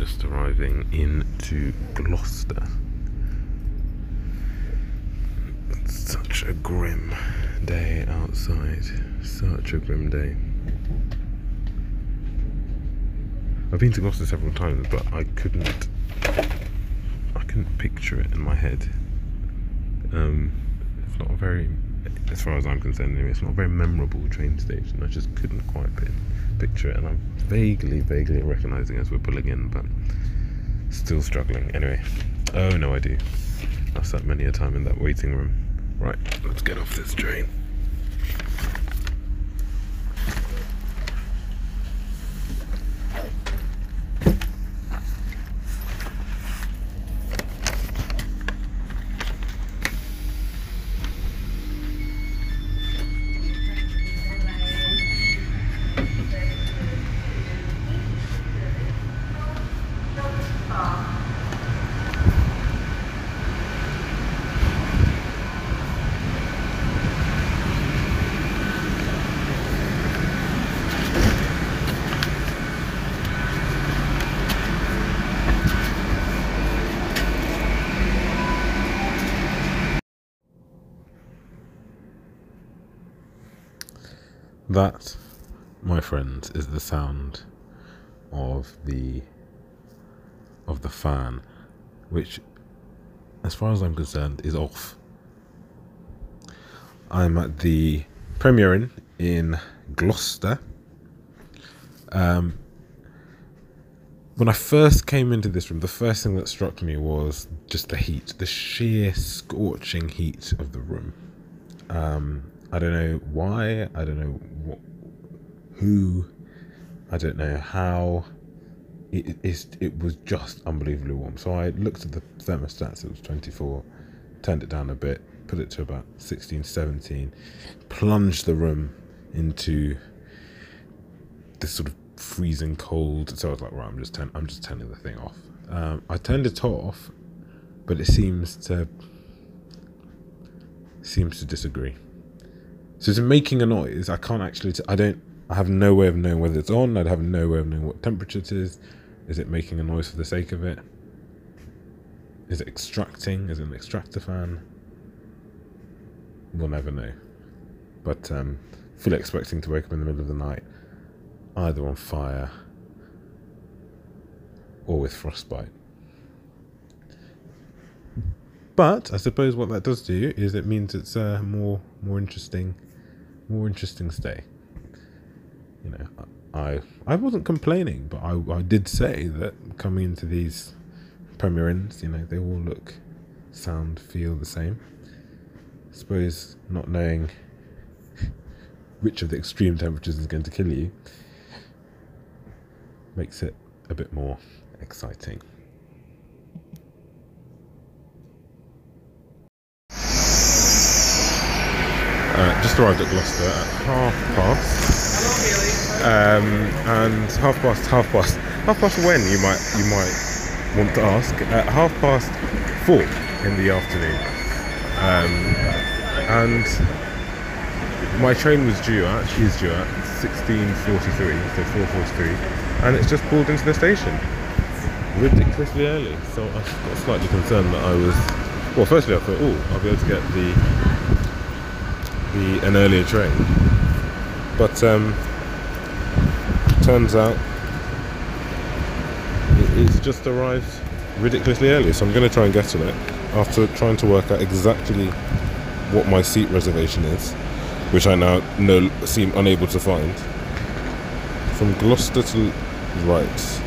just arriving into Gloucester. Such a grim day outside. Such a grim day. I've been to Gloucester several times, but I couldn't. I couldn't picture it in my head. Um, it's not a very, as far as I'm concerned, anyway, it's not a very memorable train station. I just couldn't quite pi- picture it, and I'm vaguely, vaguely recognizing as we're pulling in, but still struggling. Anyway, oh no, I do. I've sat many a time in that waiting room. Right, let's get off this train. That, my friends, is the sound of the of the fan, which, as far as I'm concerned, is off. I'm at the Premier Inn in Gloucester. Um, when I first came into this room, the first thing that struck me was just the heat, the sheer scorching heat of the room. Um, I don't know why. I don't know what, who. I don't know how. It, it, it was just unbelievably warm. So I looked at the thermostats. It was 24. Turned it down a bit. Put it to about 16, 17. Plunged the room into this sort of freezing cold. So I was like, right, I'm just turn, I'm just turning the thing off. Um, I turned it off, but it seems to seems to disagree. So it's making a noise. I can't actually. T- I don't. I have no way of knowing whether it's on. I'd have no way of knowing what temperature it is. Is it making a noise for the sake of it? Is it extracting? Is it an extractor fan? We'll never know. But um, fully expecting to wake up in the middle of the night, either on fire or with frostbite. But I suppose what that does do is it means it's a more more interesting, more interesting stay. You know, I I wasn't complaining, but I I did say that coming into these Premier Inns, you know, they all look, sound, feel the same. I suppose not knowing which of the extreme temperatures is going to kill you makes it a bit more exciting. Uh, just arrived at Gloucester at half past, um, and half past, half past, half past when you might you might want to ask. At half past four in the afternoon, um, and my train was due at is due at sixteen forty three, so four forty three, and it's just pulled into the station. Ridiculously early. So I got slightly concerned that I was. Well, firstly I thought, oh, I'll be able to get the the an earlier train. But um, turns out it, it's just arrived ridiculously early, so I'm going to try and get on it after trying to work out exactly what my seat reservation is, which I now know seem unable to find. From Gloucester to right,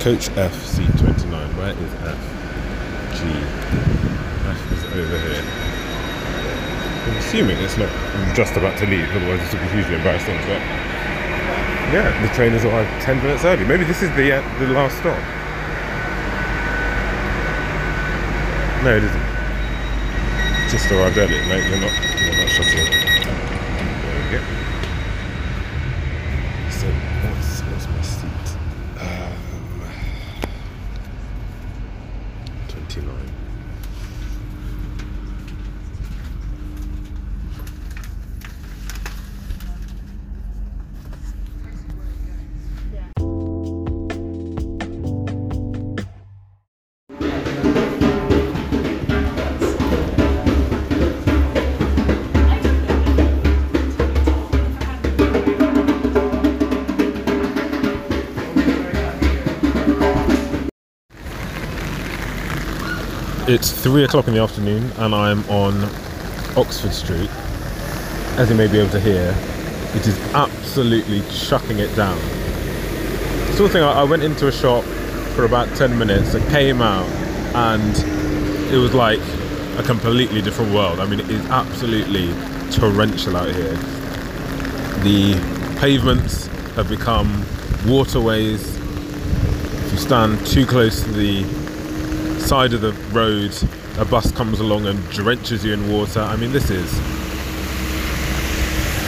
coach F seat 29. Where is F? G. F is over here. I'm assuming it's not just about to leave, otherwise this would be hugely embarrassing. But yeah, the train has arrived ten minutes early. Maybe this is the uh, the last stop. No, it isn't. Just arrived early, mate. You're not. You're not shuttling. It's three o'clock in the afternoon, and I'm on Oxford Street. As you may be able to hear, it is absolutely chucking it down. Sort of thing, I went into a shop for about 10 minutes, I came out, and it was like a completely different world. I mean, it is absolutely torrential out here. The pavements have become waterways. If you stand too close to the side of the road, a bus comes along and drenches you in water. I mean, this is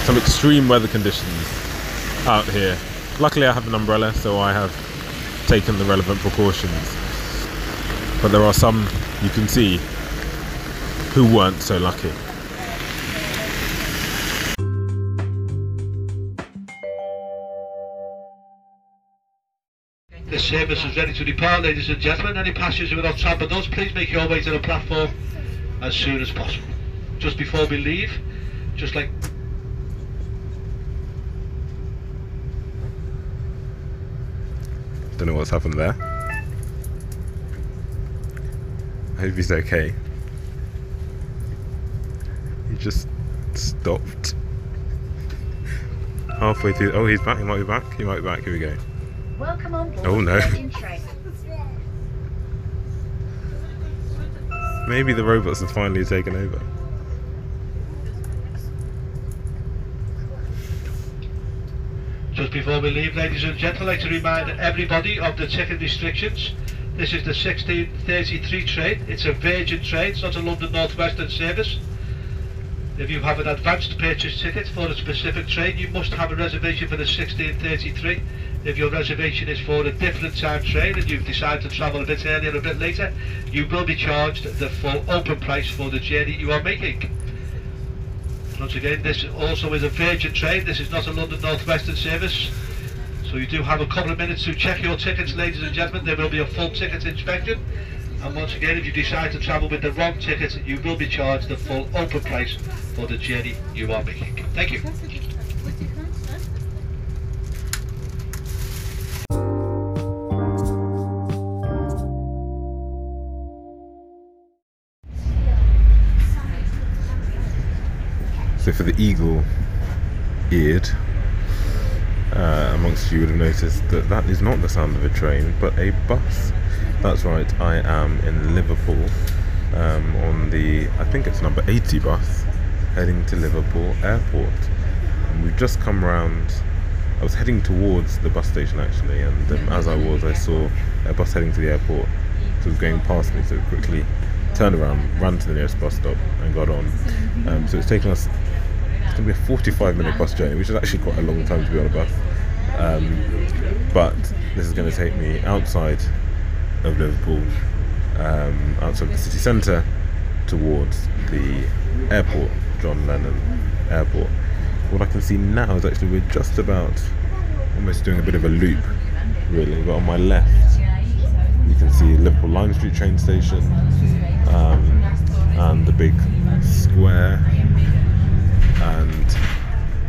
some extreme weather conditions out here. Luckily, I have an umbrella, so I have taken the relevant precautions. But there are some you can see who weren't so lucky. The service is ready to depart, ladies and gentlemen. Any passengers without travel us, please make your way to the platform as soon as possible. Just before we leave, just like Don't know what's happened there. I hope he's okay. He just stopped. Halfway through. Oh, he's back. He might be back. He might be back. Here we go. Welcome on board Oh, no. Maybe the robots have finally taken over. Just before we leave, ladies and gentlemen, I'd like to remind everybody of the ticket restrictions. This is the 1633 train. It's a Virgin train, it's not a London North Western service. If you have an advanced purchase ticket for a specific train, you must have a reservation for the 1633. If your reservation is for a different time train and you've decided to travel a bit earlier or a bit later, you will be charged the full open price for the journey you are making. Once again, this also is a Virgin train. This is not a London North Western service. So you do have a couple of minutes to check your tickets, ladies and gentlemen. There will be a full ticket inspection. And once again, if you decide to travel with the wrong ticket, you will be charged the full open price for the journey you are making. Thank you. For the eagle eared, uh, amongst you would have noticed that that is not the sound of a train, but a bus. That's right, I am in Liverpool um, on the, I think it's number 80 bus, heading to Liverpool Airport. And we've just come round, I was heading towards the bus station actually, and um, as I was, I saw a bus heading to the airport. So it was going past me, so quickly turned around, ran to the nearest bus stop, and got on. Um, so it's taken us going to be a 45 minute bus journey, which is actually quite a long time to be on a bus. Um, but this is going to take me outside of Liverpool, um, outside the city centre, towards the airport, John Lennon Airport. What I can see now is actually we're just about almost doing a bit of a loop, really. But on my left, you can see Liverpool Lime Street train station um, and the big square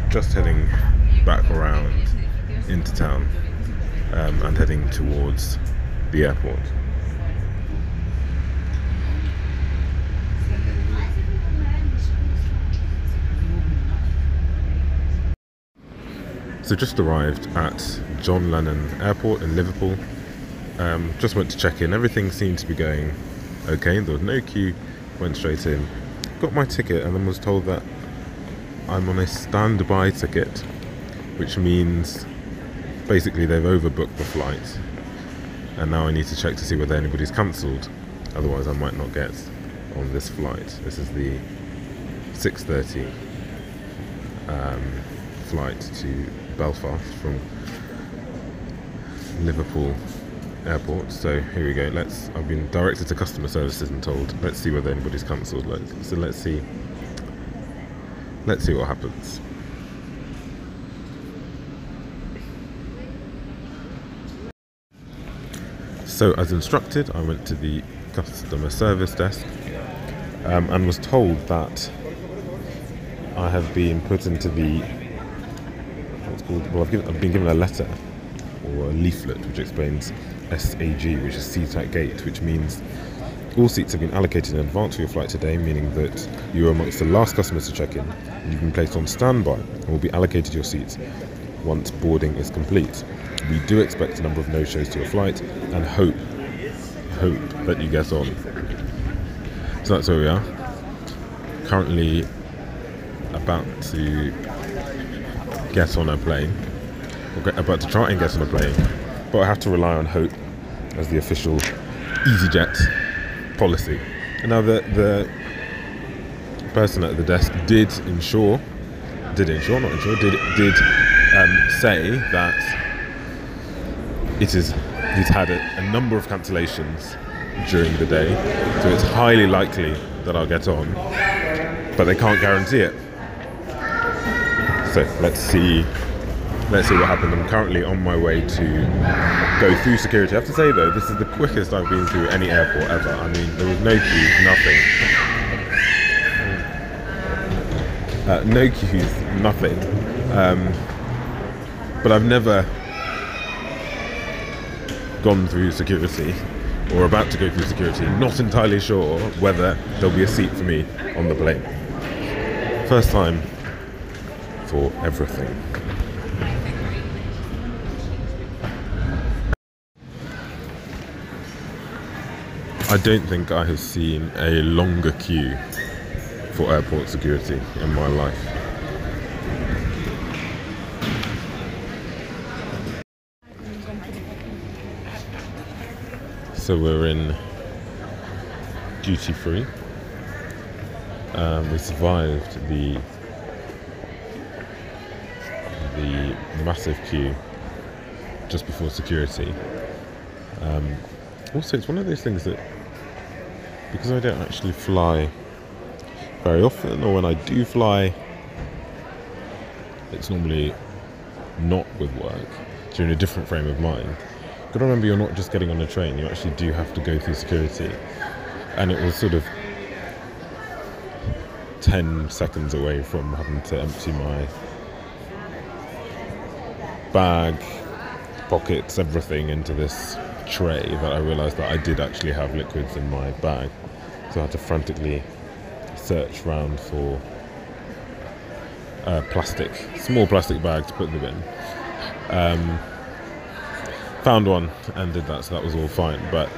just heading back around into town um, and heading towards the airport. So just arrived at John Lennon Airport in Liverpool. Um, just went to check in. Everything seemed to be going okay. There was no queue. Went straight in. Got my ticket and then was told that I'm on a standby ticket, which means basically they've overbooked the flight, and now I need to check to see whether anybody's cancelled. Otherwise, I might not get on this flight. This is the 6:30 um, flight to Belfast from Liverpool Airport. So here we go. Let's. I've been directed to customer services and told. Let's see whether anybody's cancelled. So let's see. Let's see what happens. So, as instructed, I went to the customer service desk um, and was told that I have been put into the what's called. Well, I've, given, I've been given a letter or a leaflet which explains SAG, which is Seat At Gate, which means All seats have been allocated in advance for your flight today, meaning that you are amongst the last customers to check in. You've been placed on standby and will be allocated your seats once boarding is complete. We do expect a number of no-shows to your flight and hope hope that you get on. So that's where we are. Currently about to get on a plane. Or about to try and get on a plane, but I have to rely on hope as the official EasyJet policy. Now the the person at the desk did ensure, did ensure, not ensure, did did um, say that it is he's had a, a number of cancellations during the day, so it's highly likely that I'll get on, but they can't guarantee it. So let's see let's see what happens. I'm currently on my way to go through security. I have to say though, this is the quickest I've been through any airport ever. I mean, there was no queues, nothing. Uh, no queues, nothing. Um, but I've never gone through security or about to go through security, not entirely sure whether there'll be a seat for me on the plane. First time for everything. I don't think I have seen a longer queue for airport security in my life. So we're in duty free. Um, we survived the the massive queue just before security. Um, also, it's one of those things that because I don't actually fly very often, or when I do fly, it's normally not with work. So you're in a different frame of mind. Got to remember, you're not just getting on a train. You actually do have to go through security, and it was sort of ten seconds away from having to empty my bag, pockets, everything into this tray that I realised that I did actually have liquids in my bag. So I had to frantically search around for a plastic, small plastic bag to put them in. Um, found one and did that, so that was all fine. But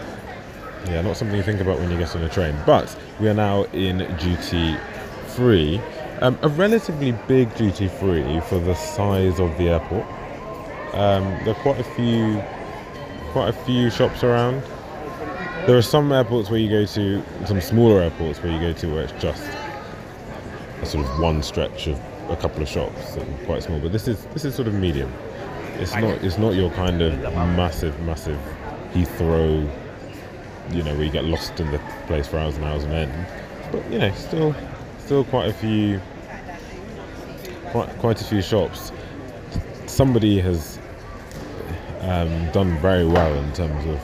yeah, not something you think about when you get on a train. But we are now in duty free, um, a relatively big duty free for the size of the airport. Um, there are quite a few quite a few shops around. There are some airports where you go to, some smaller airports where you go to where it's just a sort of one stretch of a couple of shops and quite small. But this is this is sort of medium. It's not it's not your kind of massive massive Heathrow, you know, where you get lost in the place for hours and hours on end. But you know, still still quite a few quite quite a few shops. Somebody has um, done very well in terms of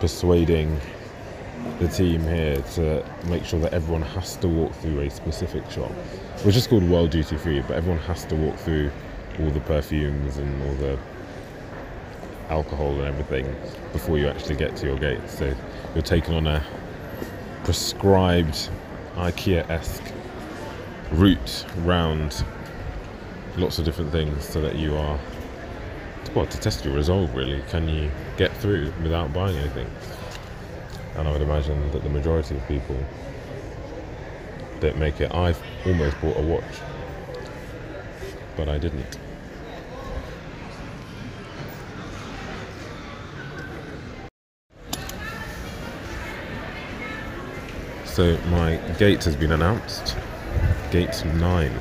persuading the team here to make sure that everyone has to walk through a specific shop, which is called World Duty Free, but everyone has to walk through all the perfumes and all the alcohol and everything before you actually get to your gate. So you're taken on a prescribed IKEA-esque route round lots of different things so that you are well, to test your resolve, really. Can you get through without buying anything? And I would imagine that the majority of people don't make it. I've almost bought a watch, but I didn't. So my gate has been announced. Gate 9.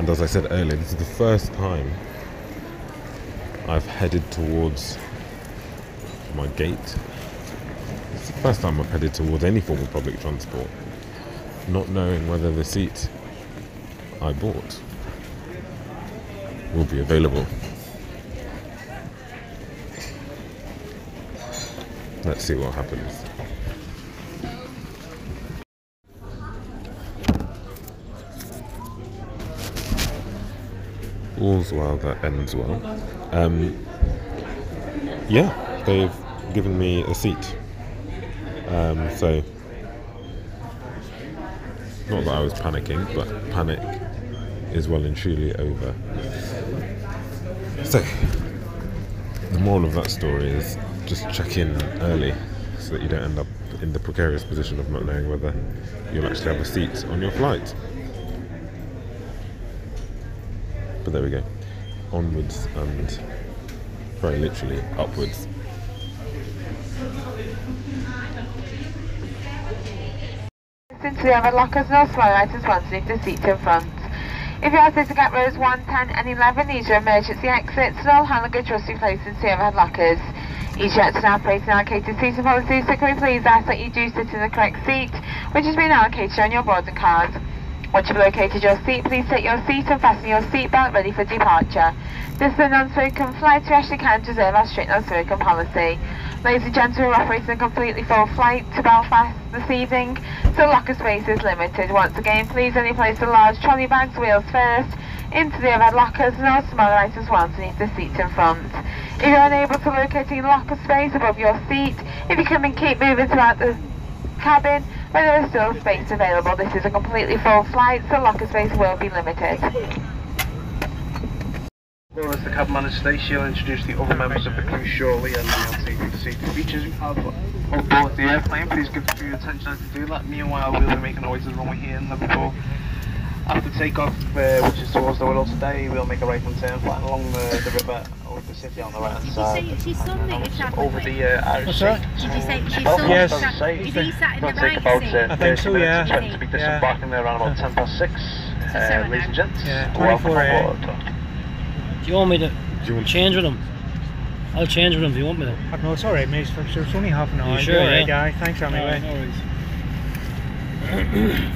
And as I said earlier, this is the first time I've headed towards my gate. It's the first time I've headed towards any form of public transport, not knowing whether the seat I bought will be available. Let's see what happens. All's well that ends well. Um, yeah, they've given me a seat. Um, so, not that I was panicking, but panic is well and truly over. So, the moral of that story is just check in early so that you don't end up in the precarious position of not knowing whether you'll actually have a seat on your flight. But there we go. Onwards and very literally upwards. Since we have a lockers, no slow items one leave seat in front. If you are sitting at rows 1, 10 and 11, these are emergency exits and all hand luggage must be placed in overhead lockers. Each is now operating allocated seating policy, so can we please ask that you do sit in the correct seat, which has been allocated on your boarding card. Once you've located your seat, please take your seat and fasten your seatbelt ready for departure. This is a non-smoking flight, actually can't reserve our strict non-smoking policy. Ladies and gentlemen, we're operating a completely full flight to Belfast this evening, so locker space is limited. Once again, please only place the large trolley bags wheels first into the overhead lockers and all smaller items once beneath the seat in front. If you're unable to locate any locker space above your seat, if you can and keep moving throughout the cabin where there is still space available. This is a completely full flight, so locker space will be limited. Well, as the cabman manager today, she'll introduce the other members of the crew shortly and they'll take you to see the features we have on board the airplane. Please give your attention as you do that. Meanwhile, we'll be making noises when we're here in Liverpool. After takeoff, uh, which is towards the world today, we'll make a right hand turn flying along the, the river over the city on the right hand Did side. you say she's son that you're travelling over with? the uh, Irish What's Sea. that? Did you say she's Belfast, son? Yes. doesn't say. Is he sat in It'll the take right about seat? uh, I 30 think so, minutes yeah. to get to be Yeah. disembarking there around about 10 past 6. So Uh, seven ladies and now. gents, Yeah, welcome 24 A. aboard. Do you want me to Do you want change with him? I'll change with him if you want me to. Oh, no, it's alright, mate. It's it's only half an hour. You sure, You're alright, yeah? guy. Thanks anyway. no worries.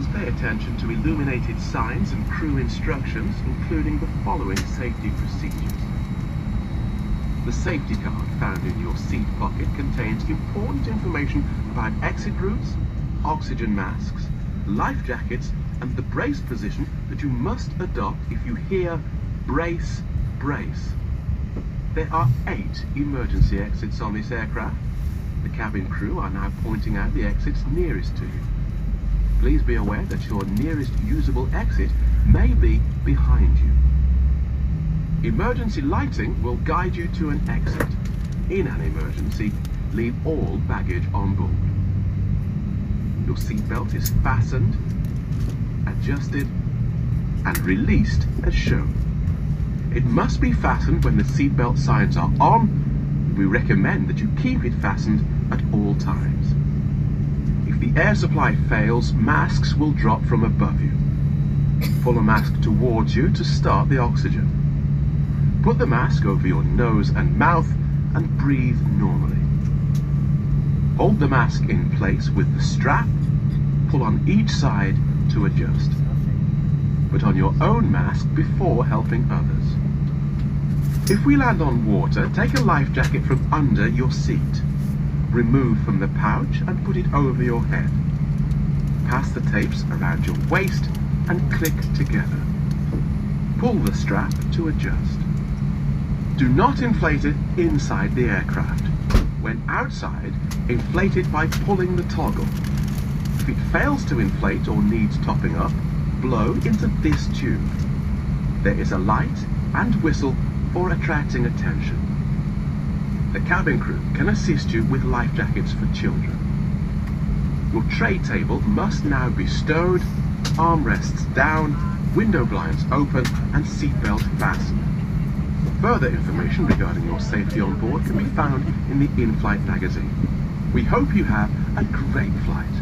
Please pay attention to illuminated signs and crew instructions, including the following safety procedures. The safety card found in your seat pocket contains important information about exit routes, oxygen masks, life jackets, and the brace position that you must adopt if you hear brace, brace. There are eight emergency exits on this aircraft. The cabin crew are now pointing out the exits nearest to you. Please be aware that your nearest usable exit may be behind you. Emergency lighting will guide you to an exit. In an emergency, leave all baggage on board. Your seatbelt is fastened, adjusted, and released as shown. It must be fastened when the seatbelt signs are on. We recommend that you keep it fastened at all times. If the air supply fails, masks will drop from above you. Pull a mask towards you to start the oxygen. Put the mask over your nose and mouth and breathe normally. Hold the mask in place with the strap. Pull on each side to adjust. Put on your own mask before helping others. If we land on water, take a life jacket from under your seat. Remove from the pouch and put it over your head. Pass the tapes around your waist and click together. Pull the strap to adjust. Do not inflate it inside the aircraft. When outside, inflate it by pulling the toggle. If it fails to inflate or needs topping up, blow into this tube. There is a light and whistle for attracting attention. The cabin crew can assist you with life jackets for children. Your tray table must now be stowed, armrests down, window blinds open, and seatbelt fastened. Further information regarding your safety on board can be found in the in-flight magazine. We hope you have a great flight.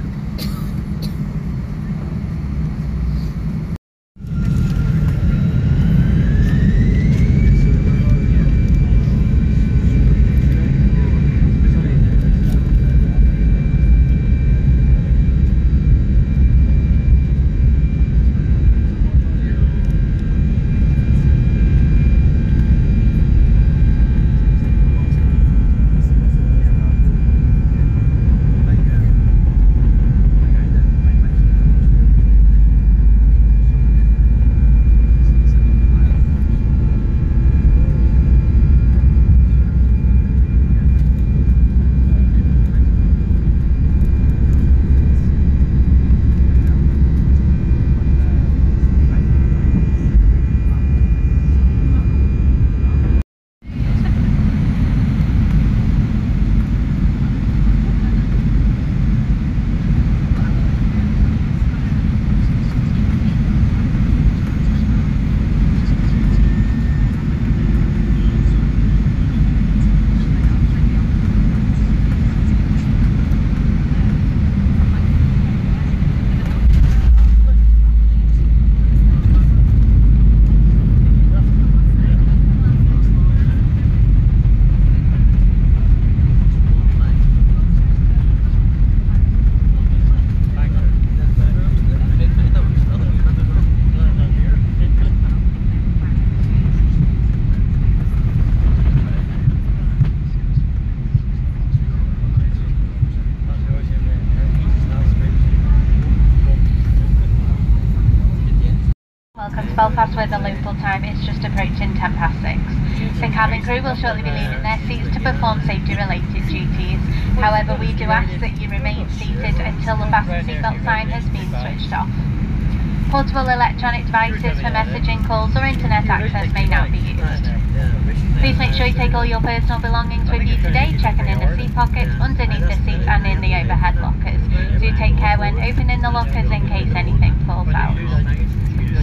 Pockets, underneath the seats and in the overhead lockers. Do take care when opening the lockers in case anything falls out.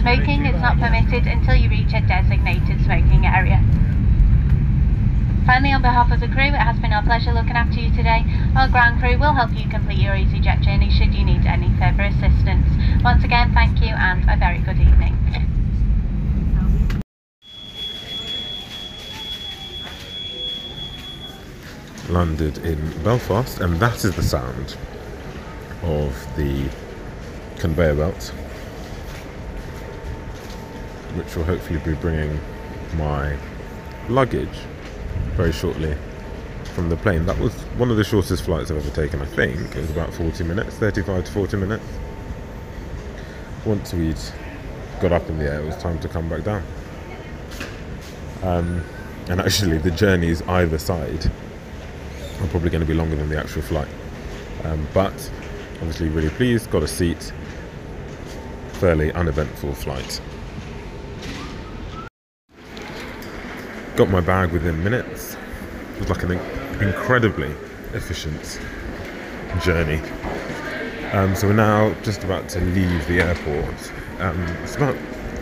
Smoking is not permitted until you reach a designated smoking area. Finally, on behalf of the crew, it has been our pleasure looking after you today. Our ground crew will help you complete your EasyJet journey should you need any further assistance. Once again, thank you and a very good evening. Landed in Belfast, and that is the sound of the conveyor belt, which will hopefully be bringing my luggage very shortly from the plane. That was one of the shortest flights I've ever taken, I think. It was about 40 minutes, 35 to 40 minutes. Once we'd got up in the air, it was time to come back down. Um, and actually, the journeys either side are probably going to be longer than the actual flight. Um, but obviously, really pleased, got a seat. Fairly uneventful flight. Got my bag within minutes. It was like an incredibly efficient journey. Um, so we're now just about to leave the airport. Um, it's about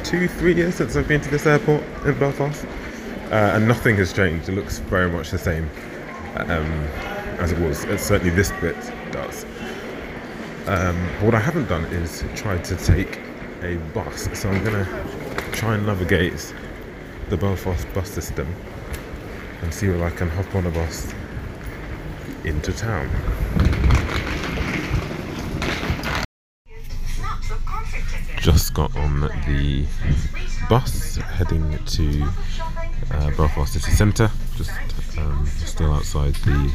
two, three years since I've been to this airport in Belfast, uh, and nothing has changed. It looks very much the same um, as it was. Uh, certainly, this bit does. Um, what I haven't done is tried to take a bus, so I'm going to try and navigate the Belfast bus system and see if I can hop on a bus into town. Just got on the bus heading to uh, Belfast City Centre, just um, still outside the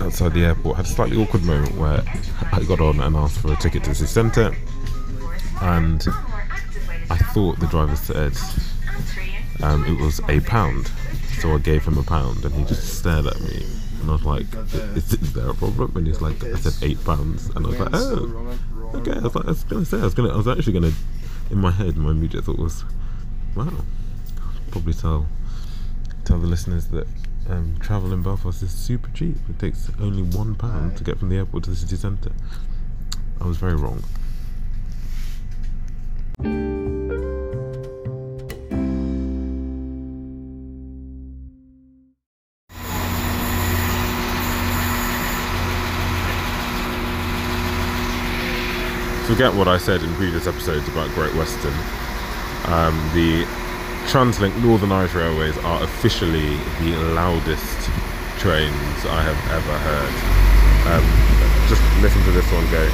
outside the airport. Had a slightly awkward moment where I got on and asked for a ticket to the centre, and I thought the driver said um, it was a pound, so I gave him a pound, and he just stared at me, and I was like, "Is, is there a problem?" And he's like, "I said eight pounds," and I was like, "Oh, okay." I was like, "I was gonna say, I was gonna, I was actually gonna." In my head, my immediate thought was, "Wow, probably tell tell the listeners that um, travel in Belfast is super cheap. It takes only one pound to get from the airport to the city centre. I was very wrong. Forget what I said in previous episodes about Great Western. Um, the Translink Northern Irish Railways are officially the loudest trains I have ever heard. Um, just listen to this one go.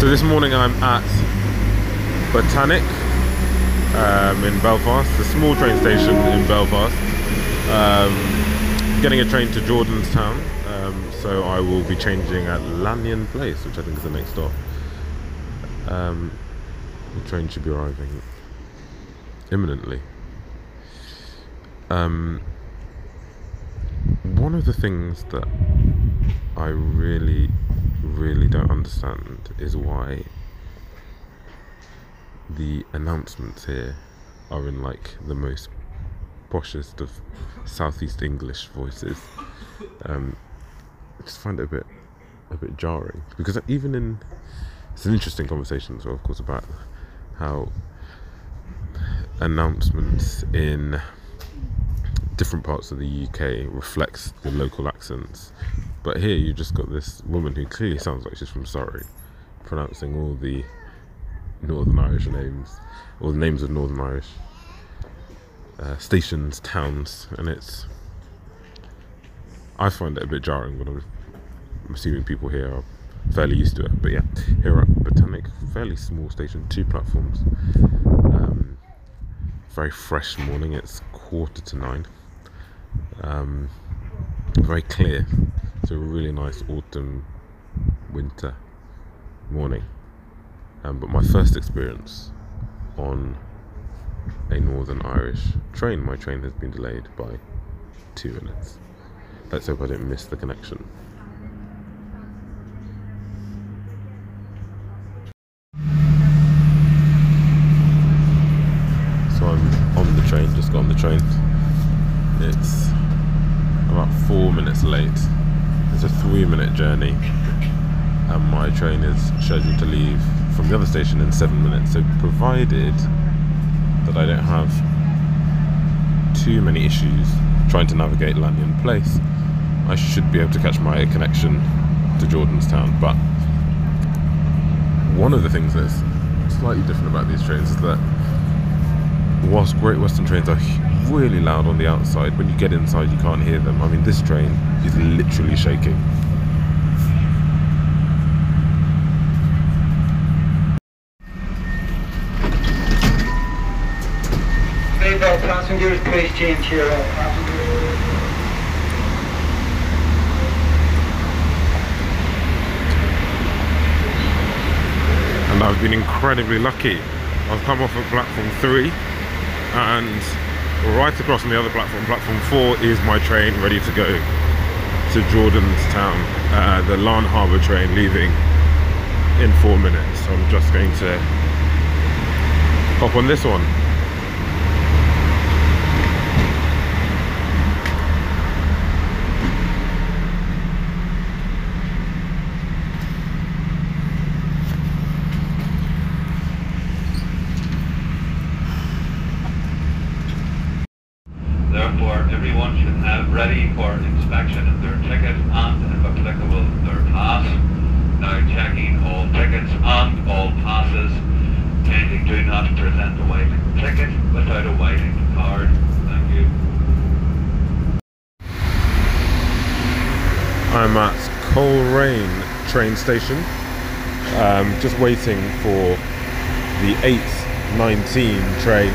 So this morning I'm at Botanic um, in Belfast, the small train station in Belfast. Um, getting a train to Jordanstown, um, so I will be changing at Lanyon Place, which I think is the next stop. Um, the train should be arriving imminently. Um, one of the things that I really, really don't understand is why the announcements here are in like the most poshest of southeast English voices. Um, I just find it a bit, a bit jarring because even in it's an interesting conversation as well, of course, about how announcements in different parts of the UK reflects the local accents. But here you've just got this woman who clearly sounds like she's from Surrey, pronouncing all the Northern Irish names, or the names of Northern Irish uh, stations, towns, and it's. I find it a bit jarring, but I'm, I'm assuming people here are fairly used to it. But yeah, here at Botanic, fairly small station, two platforms. Um, very fresh morning. It's quarter to nine. Um, very clear. It's a really nice autumn winter morning. Um, but my first experience on a Northern Irish train, my train has been delayed by two minutes. Let's hope I don't miss the connection. So I'm on the train, just got on the train. It's about four minutes late. It's a three minute journey, and my train is scheduled to leave from the other station in seven minutes. So, provided that I don't have too many issues trying to navigate Lanyon Place, I should be able to catch my connection to Jordanstown. But one of the things that's slightly different about these trains is that whilst Great Western trains are really loud on the outside, when you get inside you can't hear them. I mean, this train is literally shaking. Passengers, please change and I've been incredibly lucky. I've come off at platform three, and right across on the other platform, platform four, is my train ready to go to Jordanstown. Uh, the Larne Harbour train leaving in four minutes. So I'm just going to hop on this one. Therefore, everyone should have ready for inspection their ticket and, if applicable, their pass. Now checking all tickets and all passes. Kindly do not present a white ticket without a whiting card. Thank you. I'm at Coleraine train station, um, just waiting for the 819 train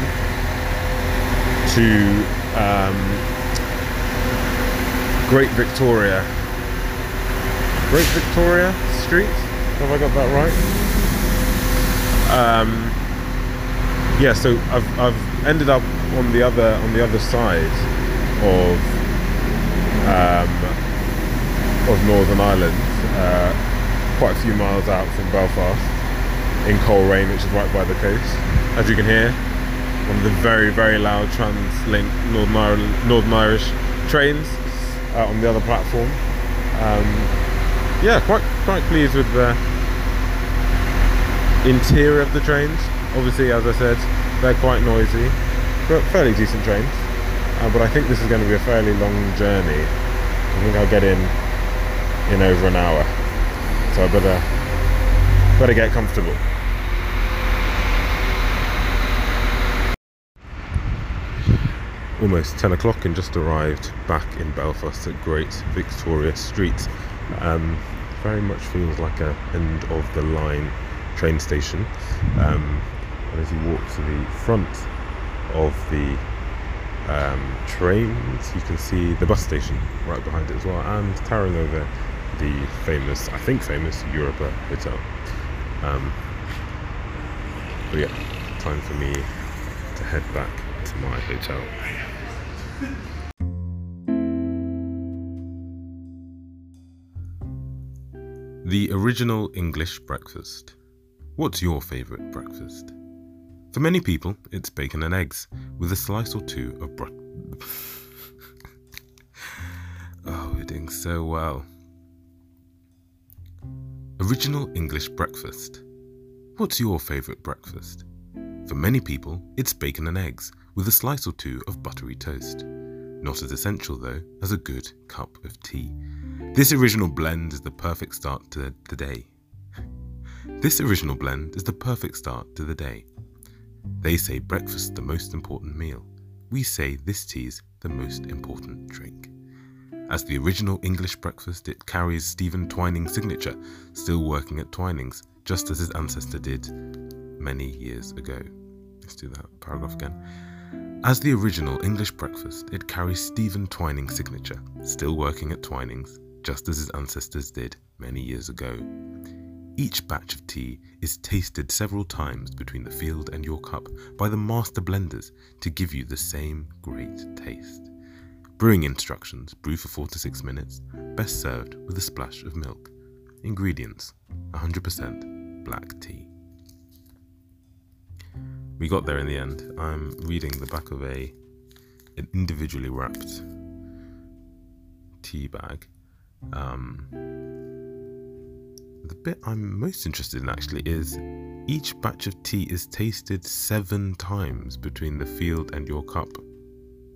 to um, Great Victoria. Great Victoria Street? Have I got that right? Um, yeah, so I've, I've ended up on the other on the other side of um, of Northern Ireland, uh, quite a few miles out from Belfast, in Coleraine, which is right by the coast. As you can hear, one of the very, very loud Translink Northern, Ireland, Northern Irish trains uh, on the other platform. Um, yeah, quite quite pleased with the interior of the trains. Obviously, as I said, they're quite noisy, but fairly decent trains. Uh, but I think this is going to be a fairly long journey. I think I'll get in in over an hour, so I better better get comfortable. almost 10 o'clock and just arrived back in Belfast at Great Victoria Street. Um, very much feels like a end of the line train station. Um, and as you walk to the front of the um, trains, you can see the bus station right behind it as well, and towering over the famous, I think famous, Europa Hotel. Um, but yeah, time for me to head back to my hotel. The original English breakfast. What's your favourite breakfast? For many people, it's bacon and eggs with a slice or two of bread. oh, we're doing so well. Original English breakfast. What's your favourite breakfast? For many people, it's bacon and eggs with a slice or two of buttery toast. Not as essential, though, as a good cup of tea. This original blend is the perfect start to the day. This original blend is the perfect start to the day. They say breakfast the most important meal. We say this tea's the most important drink. As the original English breakfast, it carries Stephen Twining's signature, still working at Twining's, just as his ancestor did many years ago. Let's do that paragraph again. As the original English breakfast, it carries Stephen Twining's signature, still working at Twining's, just as his ancestors did many years ago. Each batch of tea is tasted several times between the field and your cup by the master blenders to give you the same great taste. Brewing instructions brew for 4 to 6 minutes, best served with a splash of milk. Ingredients 100% black tea. We got there in the end. I'm reading the back of a an individually wrapped tea bag. Um, the bit I'm most interested in actually is each batch of tea is tasted seven times between the field and your cup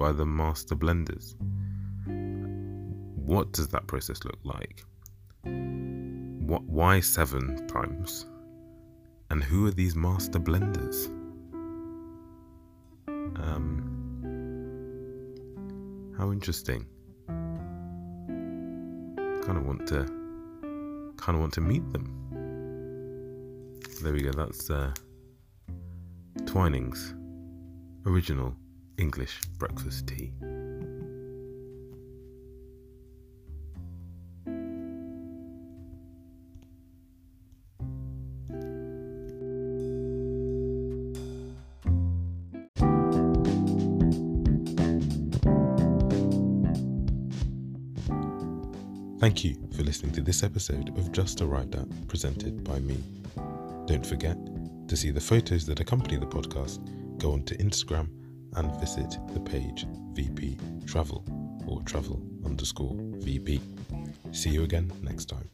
by the master blenders. What does that process look like? What, why seven times? And who are these master blenders? Um, how interesting. Kind of want to, kind of want to meet them. There we go. That's uh, Twinings original English breakfast tea. Thank you for listening to this episode of Just Arrived At, presented by me. Don't forget to see the photos that accompany the podcast, go onto Instagram and visit the page VP Travel or travel underscore VP. See you again next time.